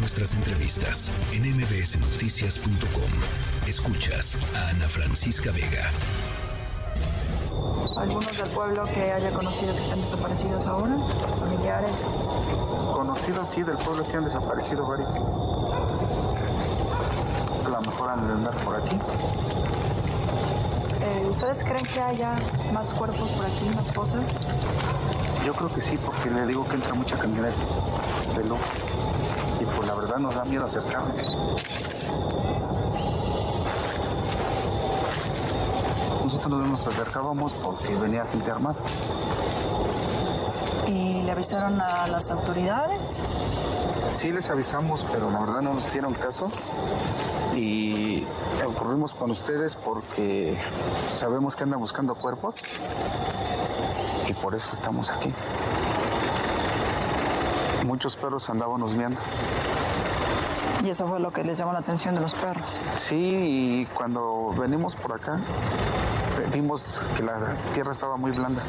nuestras entrevistas en mbsnoticias.com. Escuchas a Ana Francisca Vega. ¿Algunos del pueblo que haya conocido que están desaparecidos ahora? ¿Familiares? Conocidos, sí, del pueblo sí han desaparecido varios. A lo mejor han de andar por aquí. Eh, ¿Ustedes creen que haya más cuerpos por aquí, más fosas? Yo creo que sí, porque le digo que entra mucha camioneta de luz. La verdad nos da miedo acercarnos. Nosotros nos acercábamos porque venía gente armada. ¿Y le avisaron a las autoridades? Sí les avisamos, pero la verdad no nos hicieron caso. Y ocurrimos con ustedes porque sabemos que andan buscando cuerpos. Y por eso estamos aquí. Muchos perros andábamos viendo. Y eso fue lo que les llamó la atención de los perros. Sí, y cuando venimos por acá, vimos que la tierra estaba muy blanda.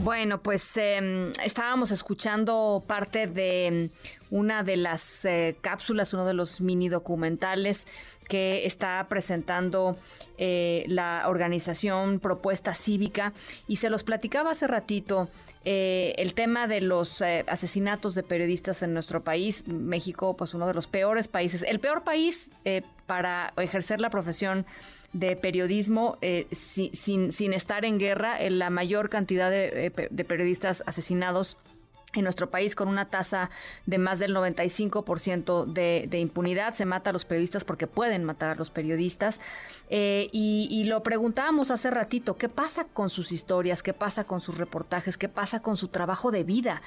Bueno, pues eh, estábamos escuchando parte de una de las eh, cápsulas, uno de los mini documentales que está presentando eh, la organización Propuesta Cívica y se los platicaba hace ratito. Eh, el tema de los eh, asesinatos de periodistas en nuestro país, México, pues uno de los peores países, el peor país eh, para ejercer la profesión de periodismo eh, si- sin, sin estar en guerra, en la mayor cantidad de, eh, de periodistas asesinados en nuestro país con una tasa de más del 95% de, de impunidad. Se mata a los periodistas porque pueden matar a los periodistas. Eh, y, y lo preguntábamos hace ratito, ¿qué pasa con sus historias? ¿Qué pasa con sus reportajes? ¿Qué pasa con su trabajo de vida?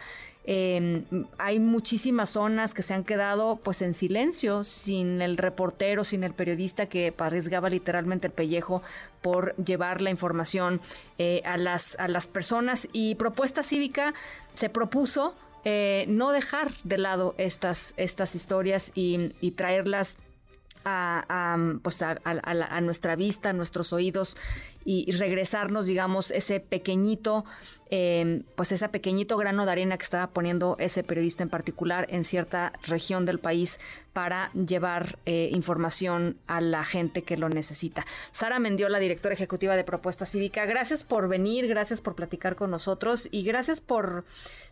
Eh, hay muchísimas zonas que se han quedado pues en silencio, sin el reportero, sin el periodista que arriesgaba literalmente el pellejo por llevar la información eh, a, las, a las personas. Y Propuesta Cívica se propuso eh, no dejar de lado estas, estas historias y traerlas a, pues a, a- nuestra vista, a nuestros oídos y, regresarnos, digamos, ese pequeñito, eh, pues ese pequeñito grano de arena que estaba poniendo ese periodista en particular en cierta región del país para llevar eh, información a la gente que lo necesita. Sara Mendiola, directora ejecutiva de Propuesta Cívica, gracias por venir, gracias por platicar con nosotros y gracias por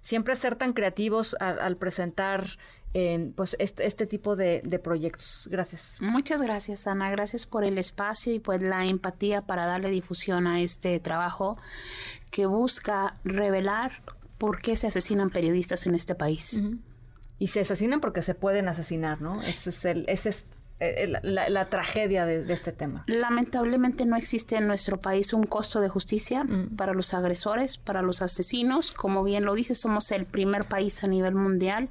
siempre ser tan creativos al presentar eh, pues este, este tipo de, de proyectos. Gracias. Muchas gracias, Ana. Gracias por el espacio y pues la empatía para darle difusión a este trabajo que busca revelar por qué se asesinan periodistas en este país. Y se asesinan porque se pueden asesinar, ¿no? Ese es el, ese es eh, la, la- la tragedia de, de este tema. Lamentablemente no existe en nuestro país un costo de justicia para los agresores, para los asesinos. Como bien lo dice, somos el primer país a nivel mundial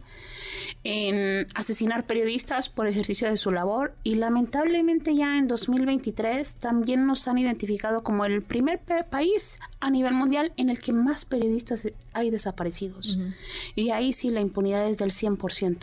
en asesinar periodistas por ejercicio de su labor y lamentablemente ya en 2023 también nos han identificado como el primer país a nivel mundial en el que más periodistas hay desaparecidos. Y ahí sí la impunidad es del 100%.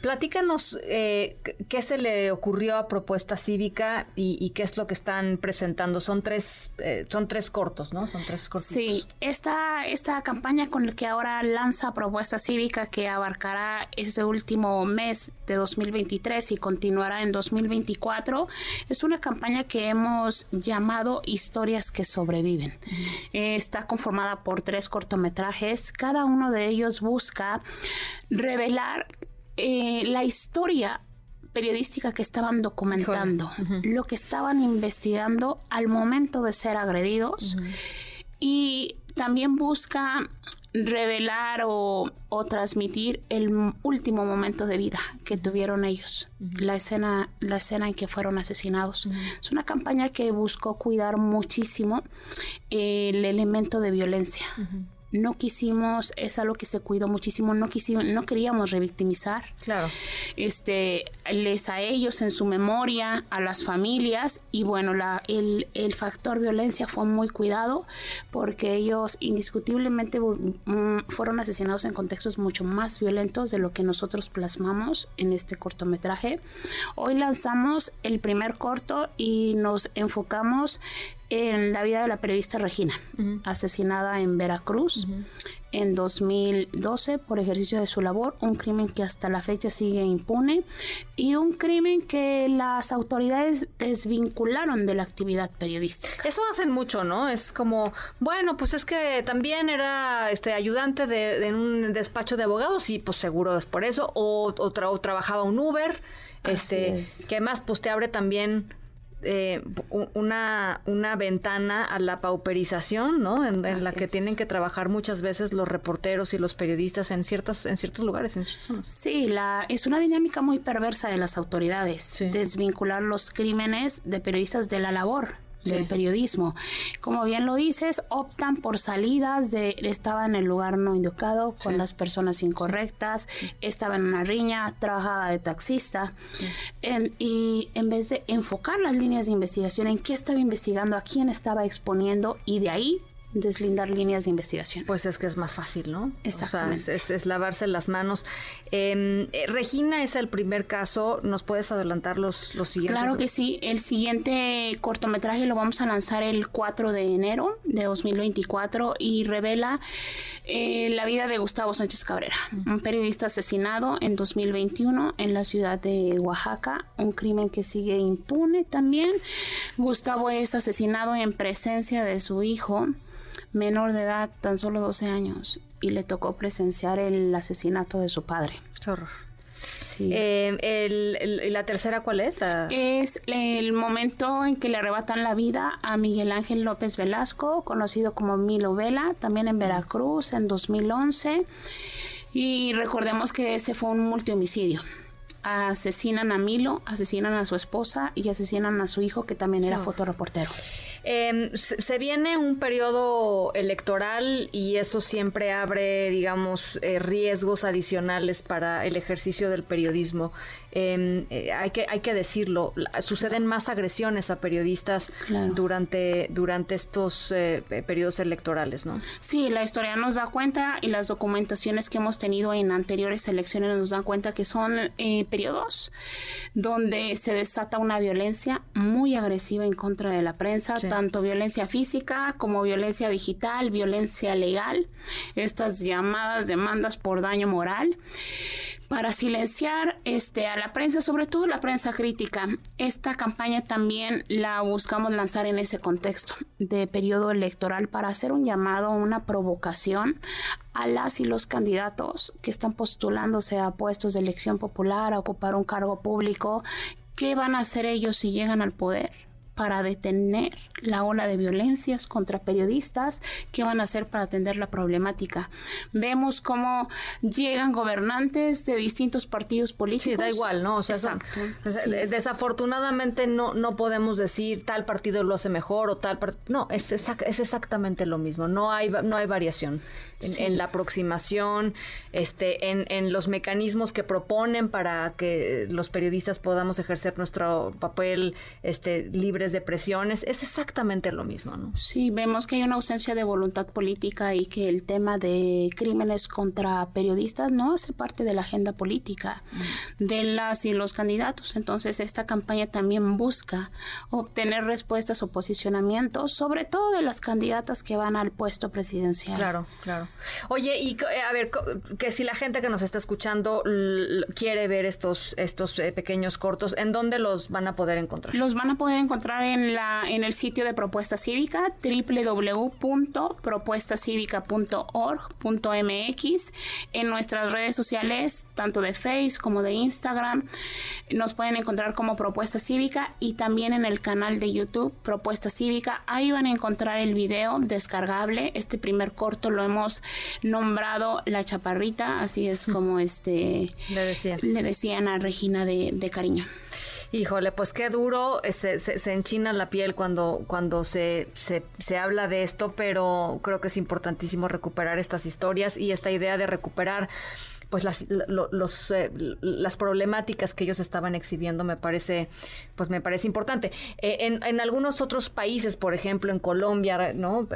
Platícanos eh, qué- qué se le ocurrió a Propuesta Cívica y, qué es lo que están presentando. Son tres, eh, son tres cortos, ¿no? Son tres cortos. Sí, esta, esta campaña con la que ahora lanza Propuesta Cívica que abarcará este último mes de 2023 y continuará en 2024 es una campaña que hemos llamado Historias que sobreviven. Eh, está conformada por tres cortometrajes, cada uno de ellos busca revelar eh, la historia periodística que estaban documentando, lo que estaban investigando al momento de ser agredidos y también busca revelar o, o transmitir el último momento de vida que tuvieron ellos, la escena, la escena en que fueron asesinados. Es una campaña que buscó cuidar muchísimo el elemento de violencia. No quisimos, es algo que se cuidó muchísimo, no quisimos, no queríamos revictimizar Claro. este les a ellos en su memoria, a las familias y bueno, la, el, el factor violencia fue muy cuidado porque ellos indiscutiblemente mm, fueron asesinados en contextos mucho más violentos de lo que nosotros plasmamos en este cortometraje. Hoy lanzamos el primer corto y nos enfocamos en la vida de la periodista Regina, asesinada en Veracruz en 2012 por ejercicio de su labor, un crimen que hasta la fecha sigue impune y un crimen que las autoridades desvincularon de la actividad periodística. Eso hacen mucho, ¿no? Es como, bueno, pues es que también era este ayudante de, en un despacho de abogados y pues seguro es por eso, o, o, trabajaba un Uber, este, que más pues te abre también eh, una, una ventana a la pauperización, ¿no? En, la que tienen que trabajar muchas veces los reporteros y los periodistas en ciertas, en ciertos lugares, en Sí, la, es una dinámica muy perversa de las autoridades, desvincular los crímenes de periodistas de la labor del periodismo. Como bien lo dices, optan por salidas de estaba en el lugar no indicado con las personas incorrectas, estaba en una riña, trabajaba de taxista. Y en vez de enfocar las líneas de investigación en qué estaba investigando, a quién estaba exponiendo y de ahí deslindar líneas de investigación. Pues es que es más fácil, ¿no? Exactamente. es, lavarse las manos. Em, eh, Regina es el primer caso. ¿Nos puedes adelantar los, los siguientes? Claro que sí. El siguiente cortometraje lo vamos a lanzar el 4 de enero de 2024 y revela eh, la vida de Gustavo Sánchez Cabrera, un periodista asesinado en 2021 en la ciudad de Oaxaca, un crimen que sigue impune también. Gustavo es asesinado en presencia de su hijo menor de edad, tan solo 12 años, y le tocó presenciar el asesinato de su padre. Qué horror. Sí. Eh, ¿La tercera cuál es? Es el momento en que le arrebatan la vida a Miguel Ángel López Velasco, conocido como Milo Vela, también en Veracruz en 2011. Y recordemos que ese fue un multihomicidio asesinan a Milo, asesinan a su esposa y asesinan a su hijo que también era fotoreportero. Eh, se viene un periodo electoral y eso siempre abre, digamos, eh, riesgos adicionales para el ejercicio del periodismo. Em, eh, hay, que, hay que decirlo, suceden más agresiones a periodistas durante, durante estos eh, periodos electorales, ¿no? Sí, la historia nos da cuenta y las documentaciones que hemos tenido en anteriores elecciones nos dan cuenta que son periodos donde se desata una violencia muy agresiva en contra de la prensa, tanto violencia física como violencia digital, violencia legal, estas llamadas demandas por daño moral para silenciar este, a la prensa, sobre todo la prensa crítica. Esta campaña también la buscamos lanzar en ese contexto de periodo electoral para hacer un llamado, una provocación a las y los candidatos que están postulándose a puestos de elección popular, a ocupar un cargo público. ¿Qué van a hacer ellos si llegan al poder? Para detener la ola de violencias contra periodistas, qué van a hacer para atender la problemática. Vemos cómo llegan gobernantes de distintos partidos políticos. Sí, da igual, ¿no? O sea, desafortunadamente no, no podemos decir tal partido lo hace mejor o tal no, es, es exactamente lo mismo, no hay, no hay variación en, la aproximación, este, en, en los mecanismos que proponen para que los periodistas podamos ejercer nuestro papel este, libres de presiones, es exactamente lo mismo, ¿no? Sí, vemos que hay una ausencia de voluntad política y que el tema de crímenes contra periodistas no hace parte de la agenda política de las y los candidatos. Entonces, esta campaña también busca obtener respuestas o posicionamientos, sobre todo de las candidatas que van al puesto presidencial. Claro, claro. Oye, y eh, a ver, que si la gente que nos está escuchando quiere ver estos, estos eh, pequeños cortos, ¿en dónde los van a poder encontrar? Los van a poder encontrar en, la, en el sitio de Propuesta Cívica, www.propuestacívica.org.mx, en nuestras redes sociales, tanto de Facebook como de Instagram, nos pueden encontrar como Propuesta Cívica y también en el canal de YouTube Propuesta Cívica. Ahí van a encontrar el video descargable. Este primer corto lo hemos nombrado La Chaparrita, así es como este le, decían a Regina de, cariño. Híjole, pues qué duro, este, se, enchina la piel cuando, cuando se, se, se, habla de esto, pero creo que es importantísimo recuperar estas historias y esta idea de recuperar pues las, eh, las problemáticas que ellos estaban exhibiendo me parece, pues me parece importante. Eh, en, en, algunos otros países, por ejemplo, en Colombia, ¿no?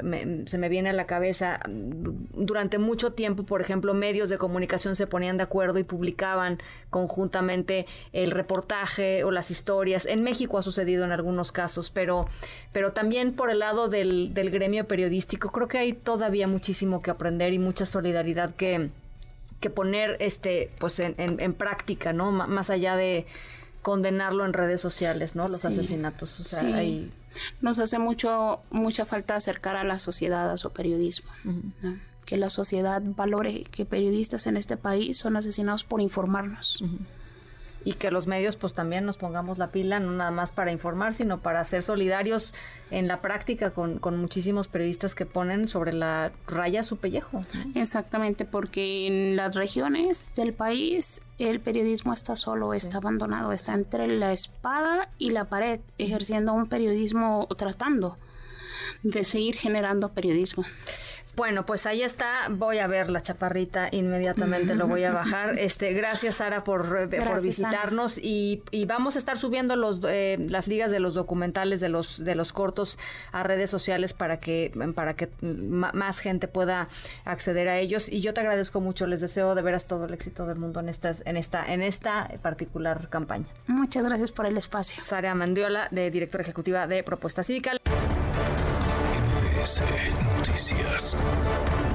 se me viene a la cabeza, durante mucho tiempo, por ejemplo, medios de comunicación se ponían de acuerdo y publicaban conjuntamente el reportaje o las historias. En México ha sucedido en algunos casos, pero, pero también por el lado del, del gremio periodístico, creo que hay todavía muchísimo que aprender y mucha solidaridad que, que poner este pues en, en, práctica, ¿no? más allá de condenarlo en redes sociales, ¿no? Los asesinatos. O sea, sí. Nos hace mucho, mucha falta acercar a la sociedad a su periodismo. Que la sociedad valore que periodistas en este país son asesinados por informarnos y que los medios pues también nos pongamos la pila, no nada más para informar, sino para ser solidarios en la práctica con, muchísimos periodistas que ponen sobre la raya su pellejo. Exactamente, porque en las regiones del país el periodismo está solo, está abandonado, está entre la espada y la pared, ejerciendo un periodismo, tratando de seguir generando periodismo. Bueno, pues ahí está. Voy a ver la chaparrita inmediatamente, lo voy a bajar. Este, gracias Sara por, eh, por visitarnos y, vamos a estar subiendo los, eh, las ligas de los documentales de los de los cortos a redes sociales para que para que más gente pueda acceder a ellos. Y yo te agradezco mucho. Les deseo de veras todo el éxito del mundo en esta en esta en esta particular campaña. Muchas gracias por el espacio. Sara Mandiola, de directora ejecutiva de Propuesta Cívica. MBS Noticias.